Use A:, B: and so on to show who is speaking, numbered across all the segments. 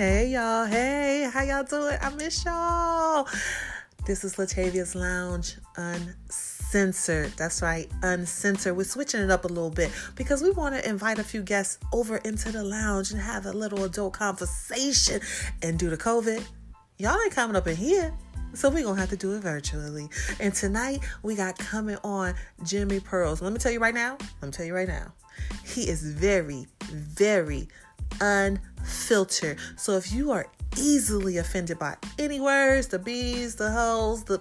A: Hey y'all. Hey, how y'all doing? I miss y'all. This is Latavia's Lounge Uncensored. That's right, uncensored. We're switching it up a little bit because we want to invite a few guests over into the lounge and have a little adult conversation. And due to COVID, y'all ain't coming up in here. So we're gonna have to do it virtually. And tonight we got coming on Jimmy Pearls. Let me tell you right now. Let me tell you right now. He is very, very unfiltered. So if you are easily offended by any words, the B's, the hoes, the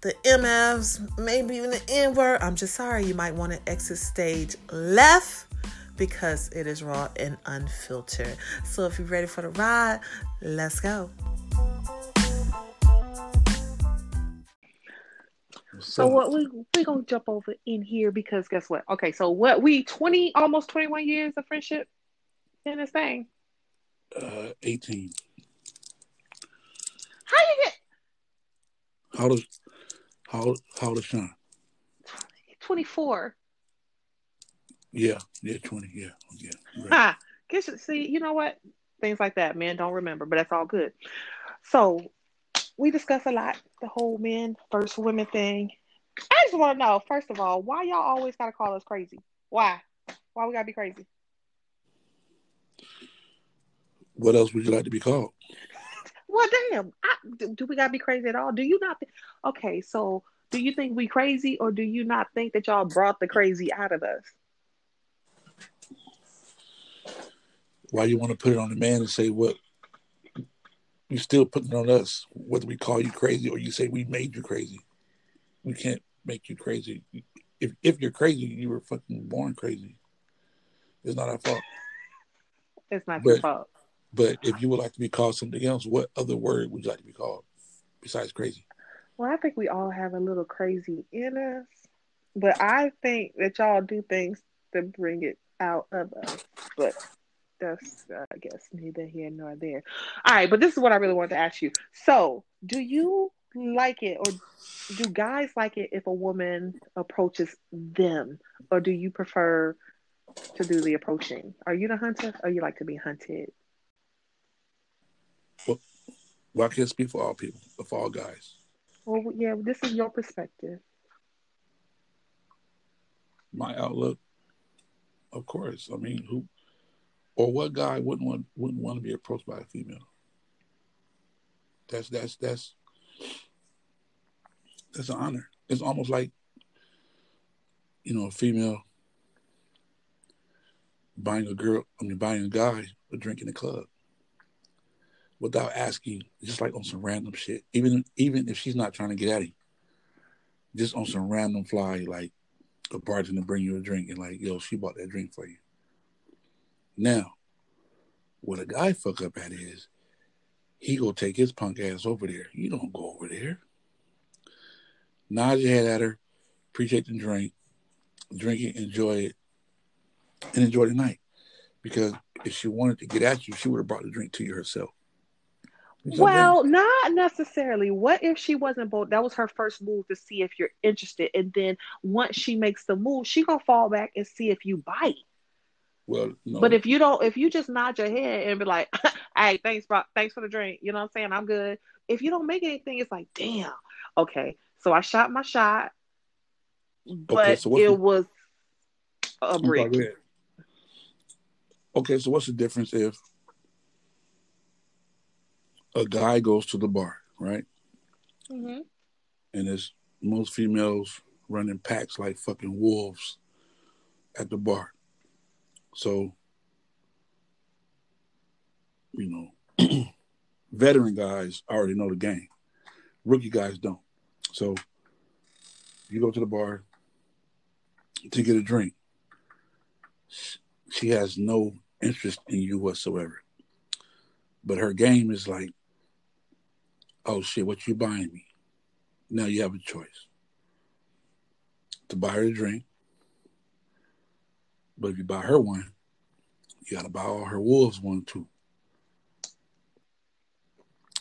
A: the MFs, maybe even the N word, I'm just sorry. You might want to exit stage left because it is raw and unfiltered. So if you're ready for the ride, let's go.
B: So what we we gonna jump over in here because guess what? Okay, so what we twenty almost twenty one years of friendship in this thing.
C: Uh, eighteen.
B: How you get
C: How does how how does Sean?
B: twenty four?
C: Yeah, yeah, twenty. Yeah, yeah. Right.
B: Ha! Guess see, you know what? Things like that, men don't remember, but that's all good. So we discuss a lot the whole men versus women thing. I just want to know, first of all, why y'all always gotta call us crazy? Why? Why we gotta be crazy?
C: What else would you like to be called?
B: Well, damn. I, do, we gotta be crazy at all? Do you not? Think, okay, so do you think we crazy, or do you not think that y'all brought the crazy out of us?
C: Why you want to put it on the man and say what? You still putting it on us, whether we call you crazy or you say we made you crazy. We can't make you crazy. If if you're crazy, you were fucking born crazy. It's not our fault.
B: It's not your fault.
C: But if you would like to be called something else, what other word would you like to be called besides crazy?
B: Well, I think we all have a little crazy in us, but I think that y'all do things to bring it out of us. But that's, uh, I guess, neither here nor there. All right, but this is what I really wanted to ask you. So, do you like it, or do guys like it if a woman approaches them, or do you prefer to do the approaching? Are you the hunter, or you like to be hunted?
C: Well, I can't speak for all people, but for all guys.
B: Well, yeah, this is your perspective.
C: My outlook, of course. I mean, who or what guy wouldn't want wouldn't want to be approached by a female? That's that's that's that's an honor. It's almost like you know a female buying a girl. I mean, buying a guy a drink in the club without asking, just like on some random shit. Even even if she's not trying to get at him, just on some random fly, like a bartender bring you a drink and like, yo, she bought that drink for you. Now, what a guy fuck up at is he go take his punk ass over there. You don't go over there. Nod your head at her, appreciate the drink, drink it, enjoy it, and enjoy the night. Because if she wanted to get at you, she would have brought the drink to you herself. You know what I'm saying?
B: Well, not necessarily. What if she wasn't bold? That was her first move to see if you're interested, and then once she makes the move, she gonna fall back and see if you bite.
C: well, no.
B: But if you don't, if you just nod your head and be like, "Hey, thanks, bro, thanks for the drink," you know what I'm saying? I'm good. If you don't make anything, it's like, damn. Okay, so I shot my shot, but
C: so
B: it
C: the-
B: was a brick.
C: sorry, go ahead. Okay, so what's the difference if a guy goes to the bar, right?
B: hmm
C: And there's most females running packs like fucking wolves at the bar. So, you know, veteran guys already know the game. Rookie guys don't. So, you go to the bar to get a drink. She has no interest in you whatsoever. But her game is like, oh shit, what you buying me? Now you have a choice to buy her a drink. But if you buy her one, you got to buy all her wolves one too.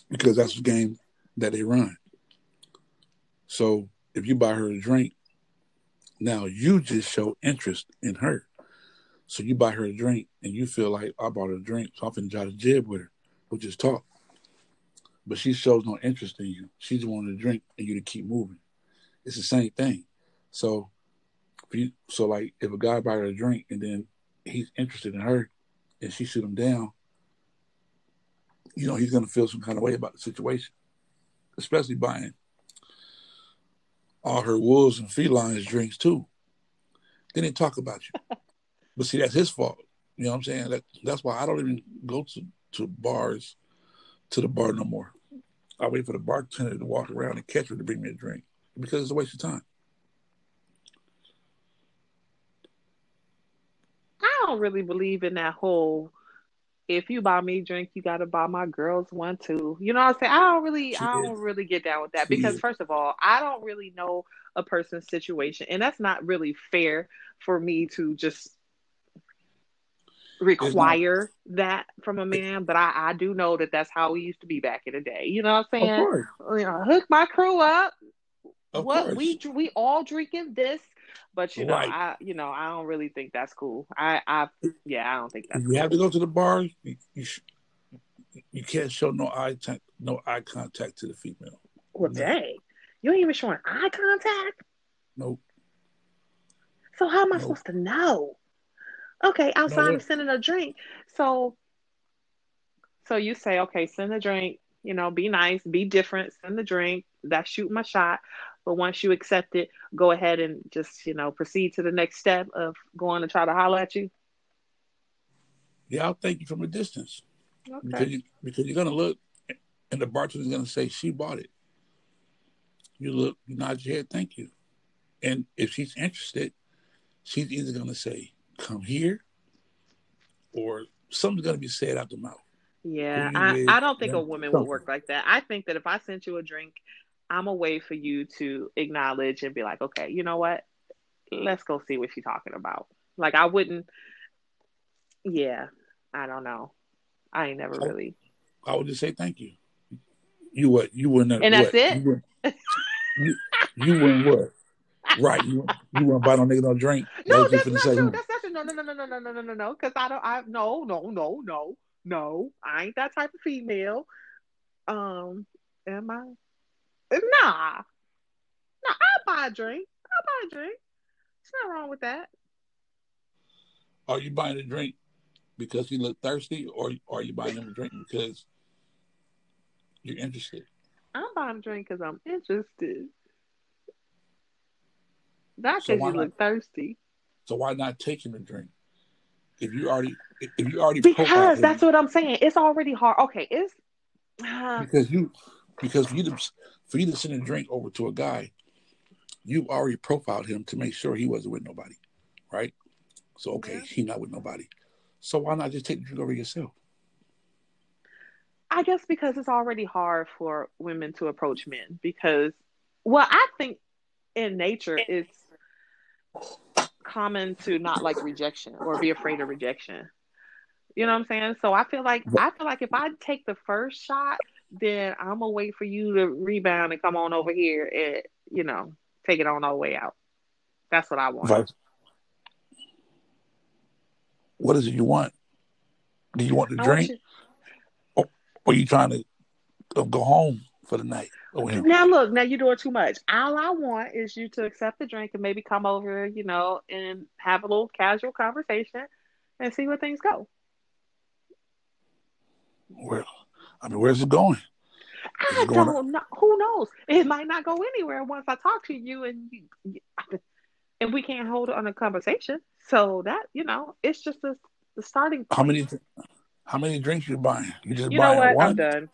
C: Because that's the game that they run. So if you buy her a drink, now you just show interest in her. So you buy her a drink and you feel like I bought her a drink, so I'm finna try to jib with her. or just talk. But she shows no interest in you. She just wanted to drink and you to keep moving. It's the same thing. So, if you, so like if a guy buy her a drink and then he's interested in her, and she shoot him down, you know he's gonna feel some kind of way about the situation, especially buying all her wolves and felines drinks too. Then they talk about you. but see, that's his fault. You know what I'm saying? That that's why I don't even go to, to bars to the bar no more. I wait for the bartender to walk around and catch her to bring me a drink because it's a waste of time.
B: I don't really believe in that whole if you buy me a drink, you gotta buy my girls one too. You know what I'm saying? I don't really
C: She
B: I
C: is.
B: don't really get down with that
C: She
B: because
C: is.
B: first of all, I don't really know a person's situation and that's not really fair for me to just require that from a man, but I, I do know that that's how we used to be back in the day. You know what I'm saying?
C: Of course,
B: You know, hook my crew up.
C: of
B: what
C: course.
B: we we all drinking this, but you know,
C: Right.
B: I you know, I don't really think that's cool. I I yeah, I don't think that's
C: you have to go to the bar, you you, sh- you can't show no eye t- no eye contact to the female.
B: Well,
C: No.
B: dang, you ain't even showing eye contact.
C: Nope.
B: So how am I
C: Nope.
B: supposed to know? Okay, outside
C: what?
B: of sending a drink. So so you say, okay, send a drink, you know, be nice, be different, send the drink, that's shoot my shot. But once you accept it, go ahead and just, you know, proceed to the next step of going to try to holler at you.
C: Yeah, I'll thank you from a distance because you because you're gonna look, and the bartender's gonna say she bought it. You look, you nod your head, thank you, and if she's interested, she's either gonna say, "Come here," or something's gonna be said out the mouth.
B: Yeah, I, I don't think a woman would work like that. I think that if I sent you a drink, I'm a way for you to acknowledge and be like, okay, you know what? Let's go see what she's talking about. Like I wouldn't. Yeah, I don't know. I ain't never
C: So
B: really.
C: I would just say thank you. You what? You wouldn't.
B: And that's
C: what?
B: it.
C: You wouldn't. You, you wouldn't what? Right. You you wouldn't buy no nigga no drink.
B: No,
C: what
B: that's not
C: say?
B: true. That's not true. No, no, no, no, no, no, no, no, no, no. Because I don't. I no, no, no, no, no. I ain't that type of female. Um, am I? Nah, nah. I buy a drink. I buy a drink. There's nothing wrong with that.
C: Are you buying a drink because you look thirsty, or are you buying them a drink because you're interested?
B: I'm buying a drink because I'm interested. Not
C: So
B: because
C: why
B: you
C: not?
B: look thirsty.
C: So why not take him a drink if you already if if you already profiled
B: Because
C: him?
B: that's what I'm saying. It's already hard. Okay, it's uh,
C: Because you because for you to for you to send a drink over to a guy, you've already profiled him to make sure he wasn't with nobody, right? So okay,
B: Yeah.
C: he not with nobody. So why not just take the drink over yourself?
B: I guess because it's already hard for women to approach men. Because, well, I think in nature it's common to not like rejection or be afraid of rejection. You know what I'm saying? So I feel like I feel like if I take the first shot, then I'm gonna wait for you to rebound and come on over here and you know take it on all the way out. That's what I want.
C: Vice. What is it you want? Do you want to
B: I want
C: drink, or are you trying to go home for the night? Oh,
B: now look, now you're doing too much. All I want is you to accept the drink and maybe come over, you know, and have a little casual conversation and see where things go.
C: Well, I mean, where's it going? Is
B: I
C: it going?
B: don't know. Who knows? It might not go anywhere once I talk to you and you, and we can't hold on a conversation. So that you know, it's just the the starting
C: How many? How many drinks you buying? You just
B: You know
C: buying
B: what? I'm
C: one?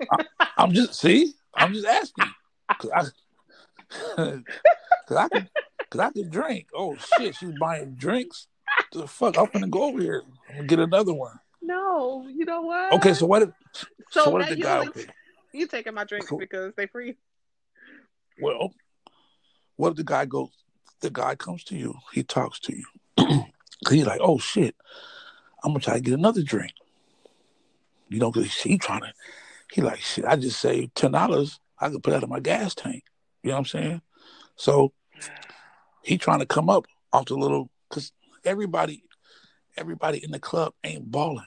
B: Done.
C: I'm just see. I'm just asking because I because I could because I could drink. Oh shit, she's buying drinks. The fuck, I'm gonna go over here and get another one.
B: No, you know what?
C: Okay, so what if
B: so,
C: so what if the guy? Okay,
B: you taking my drinks because they free.
C: well, what if the guy goes? The guy comes to you. He talks to you. He's like, oh shit, I'm gonna try to get another drink. You know, because he trying to. He like shit. I just saved ten dollars. I could put that in my gas tank. You know what I'm saying? So he trying to come up off the little because everybody, everybody in the club ain't balling.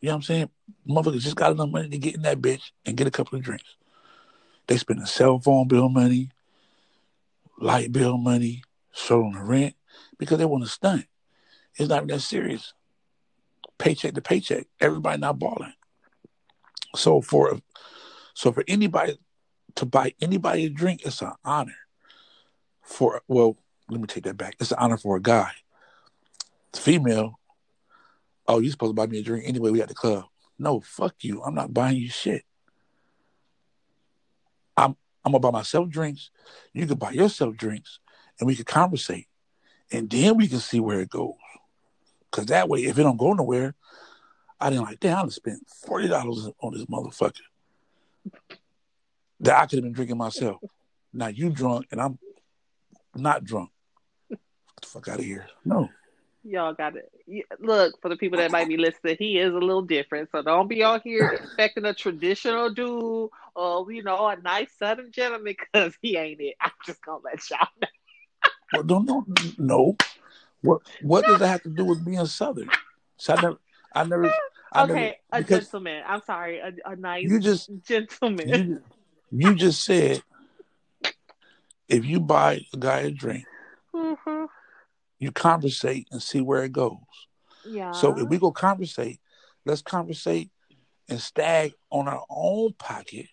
C: You know what I'm saying? Motherfuckers just got enough money to get in that bitch and get a couple of drinks. They spending cell phone bill money, light bill money, showing the rent because they want to stunt. It's not that serious. Paycheck to paycheck. Everybody not balling. So for so for anybody to buy anybody a drink, it's an honor. For well, let me take that back. It's an honor for a guy. It's female. Oh, you supposed to buy me a drink anyway? We at the club. No, fuck you. I'm not buying you shit. I'm I'm gonna buy myself drinks. You can buy yourself drinks, and we can conversate, and then we can see where it goes. Cause that way, if it don't go nowhere, I didn't like. Damn, I spent forty dollars on this motherfucker that I could have been drinking myself. Now you drunk and I'm not drunk. Get the fuck out of here. No.
B: Y'all got it. Look, for the people that might be listening, he is a little different. So don't be out here expecting a traditional dude or, you know, a nice southern gentleman because he ain't it. I'm just going to let y'all know.
C: well, don't, don't, no. What, what does that have to do with being southern? So I never, I never, I
B: okay, a gentleman. I'm sorry, a, a nice
C: you just,
B: gentleman.
C: You, you just said if you buy a guy a drink,
B: mm-hmm.
C: you conversate and see where it goes.
B: Yeah.
C: So if we go conversate, let's conversate and stag on our own pocket,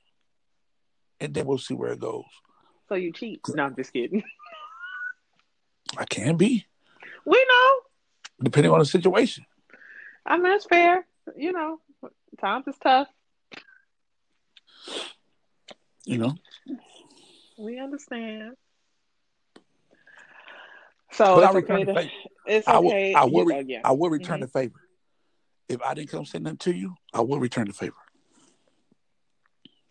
C: and then we'll see where it goes.
B: So you cheat? No, I'm just kidding.
C: I can be.
B: We know.
C: Depending on the situation.
B: I mean, that's fair. You know, times is tough.
C: You know.
B: We understand. So it's okay. To, it's
C: I will.
B: okay.
C: I will. re-
B: yeah.
C: I will return
B: Mhm.
C: the favor. If I didn't come say them to you, I will return the favor.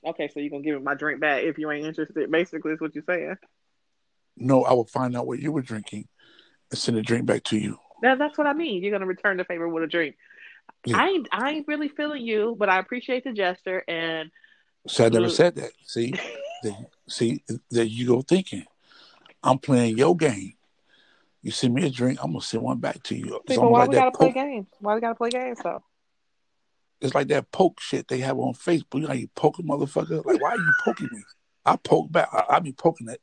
B: Okay, so you're gonna give me my drink back if you ain't interested. Basically, is what you're saying.
C: No, I will find out what you were drinking and send a drink back to you.
B: That, that's what I mean. You're gonna return the favor with a drink.
C: Yeah.
B: I ain't I ain't really feeling you, but I appreciate the gesture and
C: So I never said that. See, see, there you go thinking. I'm playing your game. You send me a drink, I'm gonna send one back to you. It's
B: but why
C: like
B: we gotta play games? Why we gotta play games though?
C: It's like that poke shit they have on Facebook. You know, you poke a motherfucker. Like, why are you poking me? I poke back. I, I be poking it.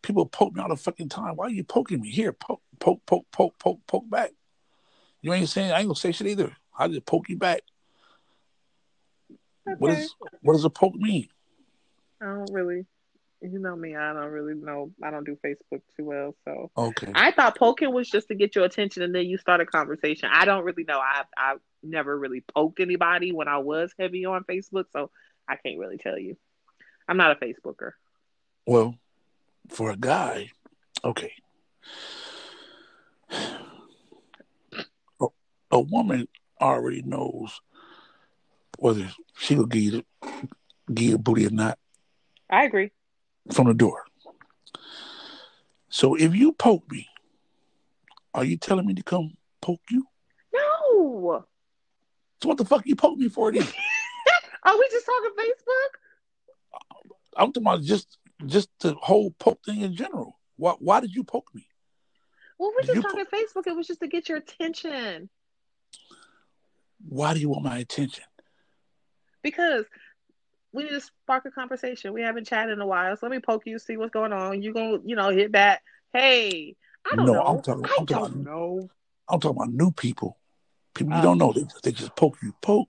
C: People poke me all the fucking time. Why are you poking me? Here, poke, poke, poke, poke, poke, poke back. You ain't saying. I ain't gonna say shit either. I just poke you back. What
B: Okay.
C: is what does a poke mean?
B: I don't really you know me, I don't really know I don't do Facebook too well, so
C: Okay.
B: I thought poking was just to get your attention and then you start a conversation. I don't really know. I've I've never really poked anybody when I was heavy on Facebook, so I can't really tell you. I'm not a Facebooker.
C: Well, for a guy, okay. A, a woman already knows whether she will give you, give you a booty or not
B: I agree.
C: from the door. So if you poke me, are you telling me to come poke you?
B: No.
C: So what the fuck you poke me for then?
B: Are we just talking Facebook?
C: I'm talking about just just the whole poke thing in general. Why why did you poke me?
B: Well, we're
C: Do
B: just talking Facebook. It was just to get your attention.
C: Why do you want my attention?
B: because we need to spark a conversation. We haven't chatted in a while, so let me poke you, see what's going on. You gonna, you know, hit back. Hey, I don't
C: No,
B: know.
C: I'm talking-
B: I
C: I'm talking
B: don't know.
C: I'm talking about new people. People you
B: Oh.
C: don't know. They, they just poke you. Poke.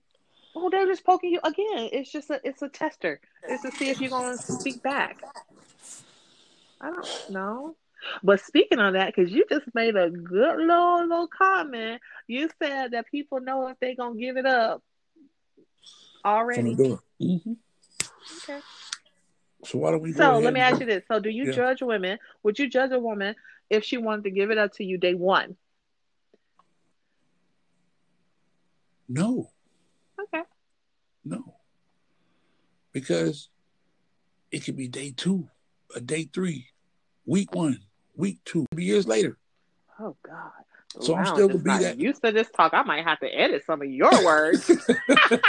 B: Well, they're just poking you again. It's just a, it's a tester. It's to see if you're gonna speak back. I don't know. But speaking on that, because you just made a good little little comment. You said that people know if they're gonna give it up already.
C: the door. hmm
B: Okay.
C: So why don't we
B: So let me ask you this: So, do you
C: Yeah.
B: judge women? Would you judge a woman if she wanted to give it up to you day one?
C: No,
B: Okay.
C: no, because it could be day two, a day three, week one, week two, years later.
B: Oh God.
C: So I'm still gonna be that-
B: used to this talk. I might have to edit some of your words.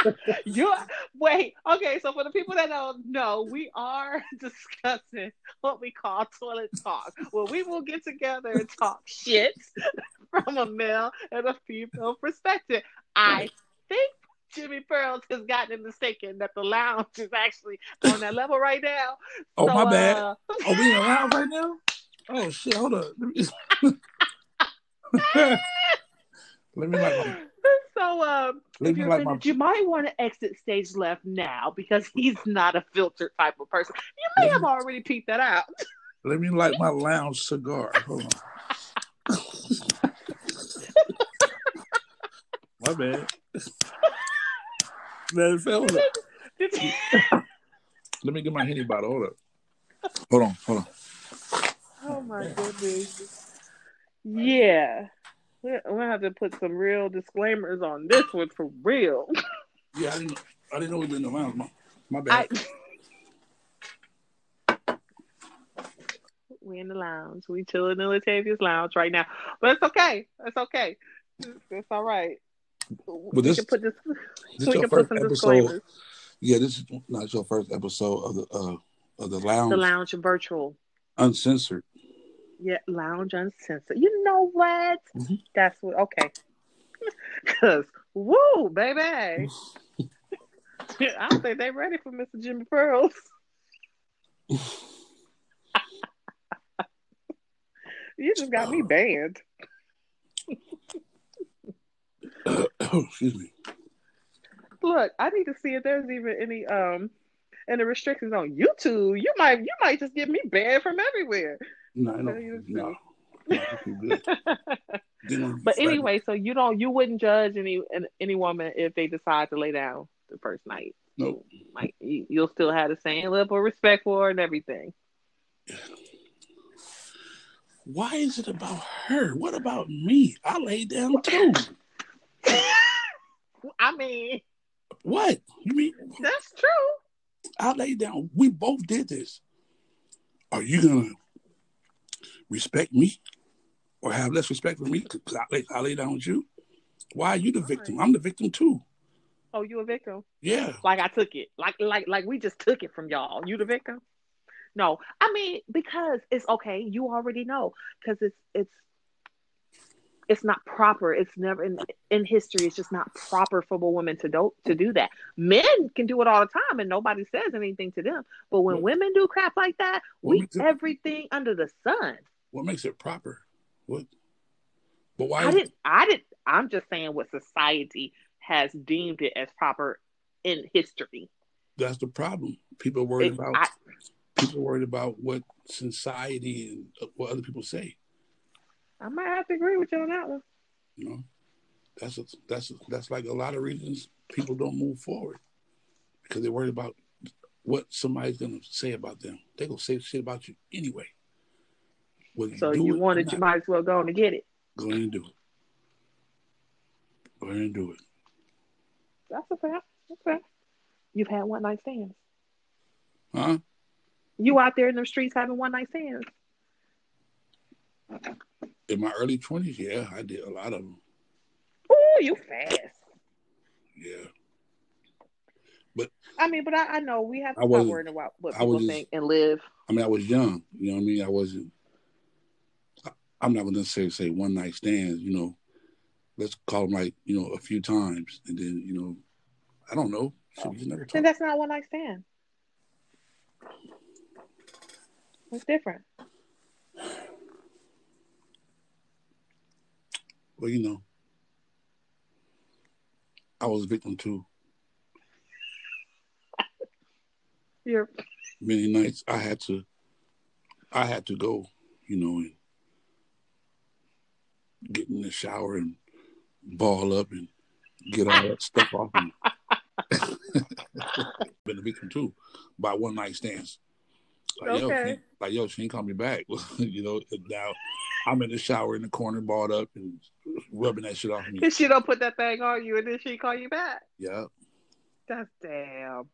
B: you wait. Okay, so for the people that don't know, we are discussing what we call toilet talk, where we will get together and talk shit from a male and a female perspective. I think Jimmy Pearls has gotten thinking that the lounge is actually on that level right now.
C: Oh
B: So,
C: my bad.
B: uh,
C: Oh, we in the lounge right now? Oh shit, hold up. Let me, Let me like my
B: so um,
C: let
B: if you're
C: like my
B: you might want to exit stage left now because he's not a filtered type of person. You may have already peeped that out.
C: let me light my lounge cigar. Hold on. my bad. Man, hold up. Let me get my henny bottle. Hold up. Hold on, hold on.
B: My goodness. Yeah. We're we're gonna have to put some real disclaimers on this one for real.
C: Yeah, I didn't I didn't know we was in the lounge. My, my
B: I,
C: bad.
B: we in the lounge. We chilling in Latavia's lounge right now. But it's okay. It's okay. It's all right. we
C: this-
B: can put this,
C: this
B: we
C: your
B: can put
C: first
B: some
C: episode.
B: disclaimers.
C: Yeah, this is not your first episode of the uh of the lounge,
B: The lounge virtual.
C: uncensored.
B: Yeah, lounge uncensored. You know what?
C: Mhm.
B: That's what. Okay. Cause woo, baby. I don't think they're ready for Mr. Jimmy Pearls. you just got me banned.
C: Excuse me.
B: Look, I need to see if there's even any um any restrictions on YouTube. You might you might just get me banned from everywhere.
C: No, no, no. no this is good. They gonna be
B: But anyway, so you don't you wouldn't judge any any woman if they decide to lay down the first night.
C: Nope.
B: Like you, you'll still have the same level of respect for her and everything.
C: Why is it about her? What about me? I lay down too.
B: I mean,
C: What? You mean
B: that's true.
C: I lay down? We both did this. Are you gonna respect me or have less respect for me because I lay, I lay down with you? Why are you the victim? I'm the victim too.
B: Oh, you a victim?
C: Yeah.
B: Like I took it. Like like like we just took it from y'all. You the victim? No, I mean because it's okay. You already know because it's it's it's not proper. It's never in in history. It's just not proper for a woman to do to do that. Men can do it all the time, and nobody says anything to them. But when women do crap like that, we everything under the sun.
C: What makes it proper? What? But why?
B: I didn't. I didn't. I'm just saying what society has deemed it as proper in history.
C: That's the problem. People are worried
B: It-
C: about.
B: I-
C: people worried about what society and what other people say.
B: I might have to agree with you on that one.
C: You know, that's a, that's a, that's like a lot of reasons people don't move forward because they're worried about what somebody's gonna say about them. They gonna say shit about you anyway. Whether
B: So you
C: it
B: want it, you might as well go on and get it.
C: go ahead and do it. Go ahead and do it.
B: That's a fact. That's a fact. You've had one night stands.
C: Huh?
B: You out there in the streets having one night stands.
C: In my early twenties, yeah, I did a lot of them.
B: Ooh, you fast.
C: Yeah, But
B: I mean, but I, I know we have to
C: I
B: stop worrying about what people think and live.
C: I mean, I was young. You know what I mean? I wasn't. I'm not gonna necessarily say one night stands. You know, let's call them like you know a few times, and then you know, I don't know. Just never
B: Then that's not one night stand. What's different.
C: Well, you know, I was a victim too.
B: You're
C: Many nights I had to, I had to go. You know, and get in the shower and ball up and get all that stuff off me. Been a victim too by one night stands. Like, yo,
B: Okay.
C: she, like yo, she ain't call me back. you know, now I'm in the shower in the corner, balled up and rubbing that shit off me.
B: she don't put that thing on you and then she call you back.
C: Yeah,
B: That's damn.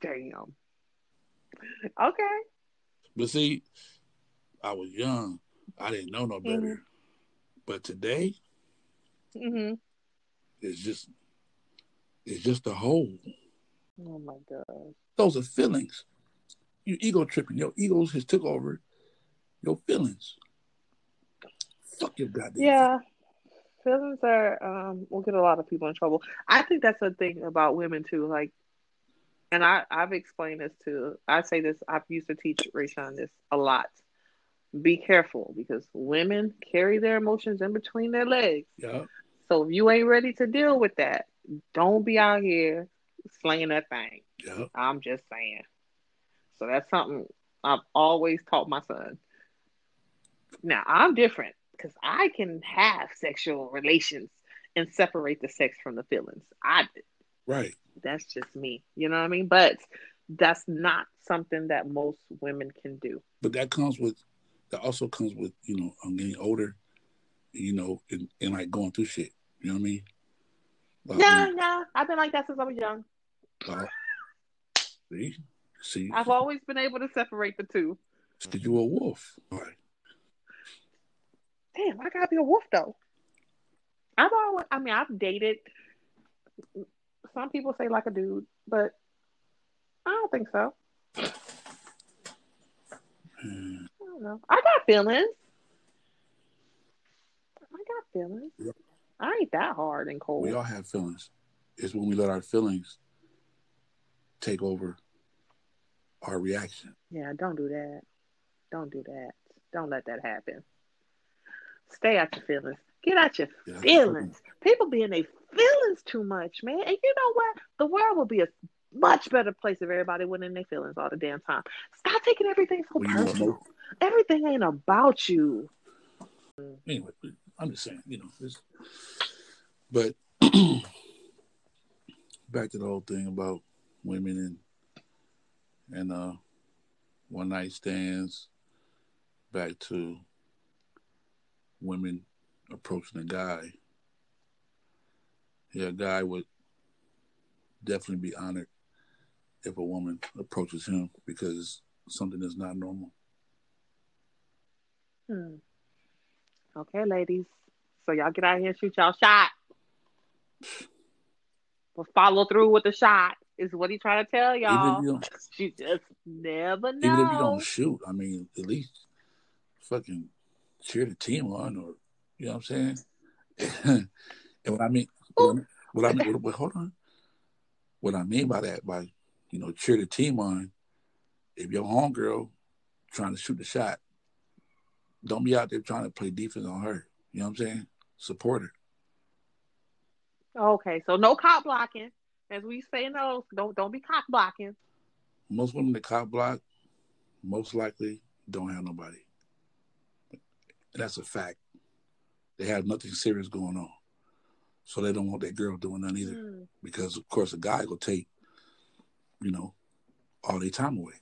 B: Damn. Okay.
C: but see, I was young. I didn't know no better.
B: Mhm.
C: But today,
B: hmm
C: it's just, it's just a hole.
B: Oh my god.
C: Those are feelings. You ego tripping. Your egos has took over your feelings. Fuck your goddamn.
B: Yeah. feelings are um will get a lot of people in trouble. I think that's the thing about women too. Like, and I I've explained this to. I say this. I've used to teach Rayshon this a lot. Be careful because women carry their emotions in between their legs.
C: Yeah.
B: So if you ain't ready to deal with that, don't be out here slaying that thing.
C: Yeah.
B: I'm just saying. So that's something I've always taught my son. Now I'm different because I can have sexual relations and separate the sex from the feelings. I
C: Right.
B: that's just me. You know what I mean? But that's not something that most women can do.
C: But that comes with that also comes with, you know, I'm getting older, you know, and, and like going through shit. You know what I mean? Like,
B: Yeah, yeah. I've been like that since I was young.
C: uh, see, see,
B: I've always been able to separate the two.
C: see, you a wolf. Right.
B: Damn, I gotta be a wolf though. I've always, I mean, I've dated. Some people say like a dude, but I don't think so.
C: Hmm.
B: I don't know. I got feelings. I got feelings.
C: Yeah.
B: I ain't that hard and cold.
C: We all have feelings. It's when we let our feelings take over our reaction.
B: Yeah, don't do that. Don't do that. Don't let that happen. Stay out your feelings. Get out your
C: Yeah.
B: feelings. People be in their feelings too much, man. And you know what? The world will be a much better place if everybody went in their feelings all the damn time. Stop taking everything so
C: want
B: personal. Everything ain't about you.
C: Anyway, I'm just saying, you know, it's, but back to the whole thing about women and and uh one night stands, back to women approaching a guy. Yeah, a guy would definitely be honored if a woman approaches him because something is not normal.
B: Hmm. Okay, ladies. So y'all get out here and shoot y'all shot. But follow through with the shot is what he trying to tell
C: Even if
B: y'all.
C: you
B: just never know.
C: even if you don't shoot, I mean, at least fucking cheer the team on, or you know what I'm saying. and what I mean, what I mean, what I mean, what, what- hold on. What I mean by that, by you know, cheer the team on. If your homegirl trying to shoot the shot, don't be out there trying to play defense on her. You know what I'm saying? Support her.
B: Okay, so no cop blocking. As we say no, don't don't be cock blocking.
C: Most women that cop block, most likely don't have nobody. And that's a fact. They have nothing serious going on. So they don't want that girl doing nothing either.
B: Hmm.
C: Because of course a guy will take, you know, all their time away.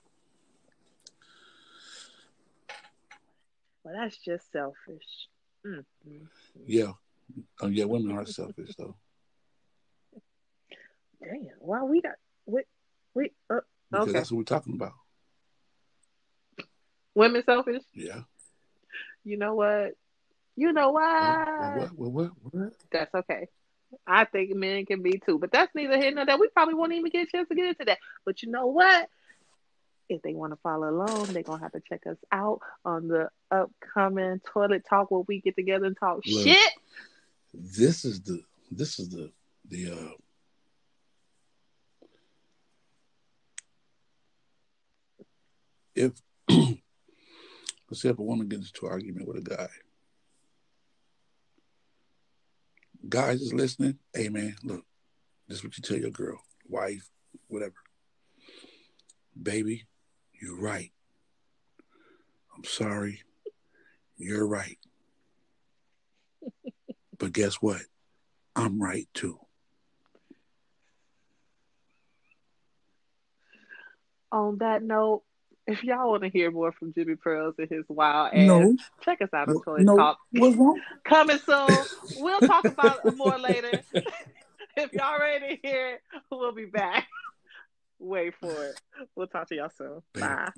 B: Well, that's just selfish. Mm, mm, mm.
C: Yeah. Um, yeah, women are selfish though.
B: Damn. Why we got we we uh,
C: Because
B: okay.
C: that's what we're talking about.
B: Women selfish.
C: Yeah.
B: You know what? You know? What,
C: what, what, what, what?
B: That's okay. I think men can be too, but that's neither here nor there. We probably won't even get a chance to get into that. But you know what? If they want to follow along, they're gonna have to check us out on the upcoming toilet talk where we get together and talk
C: Look.
B: shit.
C: This is the this is the the uh if let's say if a woman gets into an argument with a guy guys is listening hey man look this is what you tell your girl wife whatever. Baby you're right. I'm sorry you're right. But guess what? I'm right too.
B: On that note, if y'all want to hear more from Jimmy Pearls and his wild ass,
C: no
B: check us out on Toilet
C: no
B: Talk.
C: what's wrong
B: Coming soon. We'll talk about it more later. if y'all ready to hear it, we'll be back. Wait for it. We'll talk to y'all soon. Bye.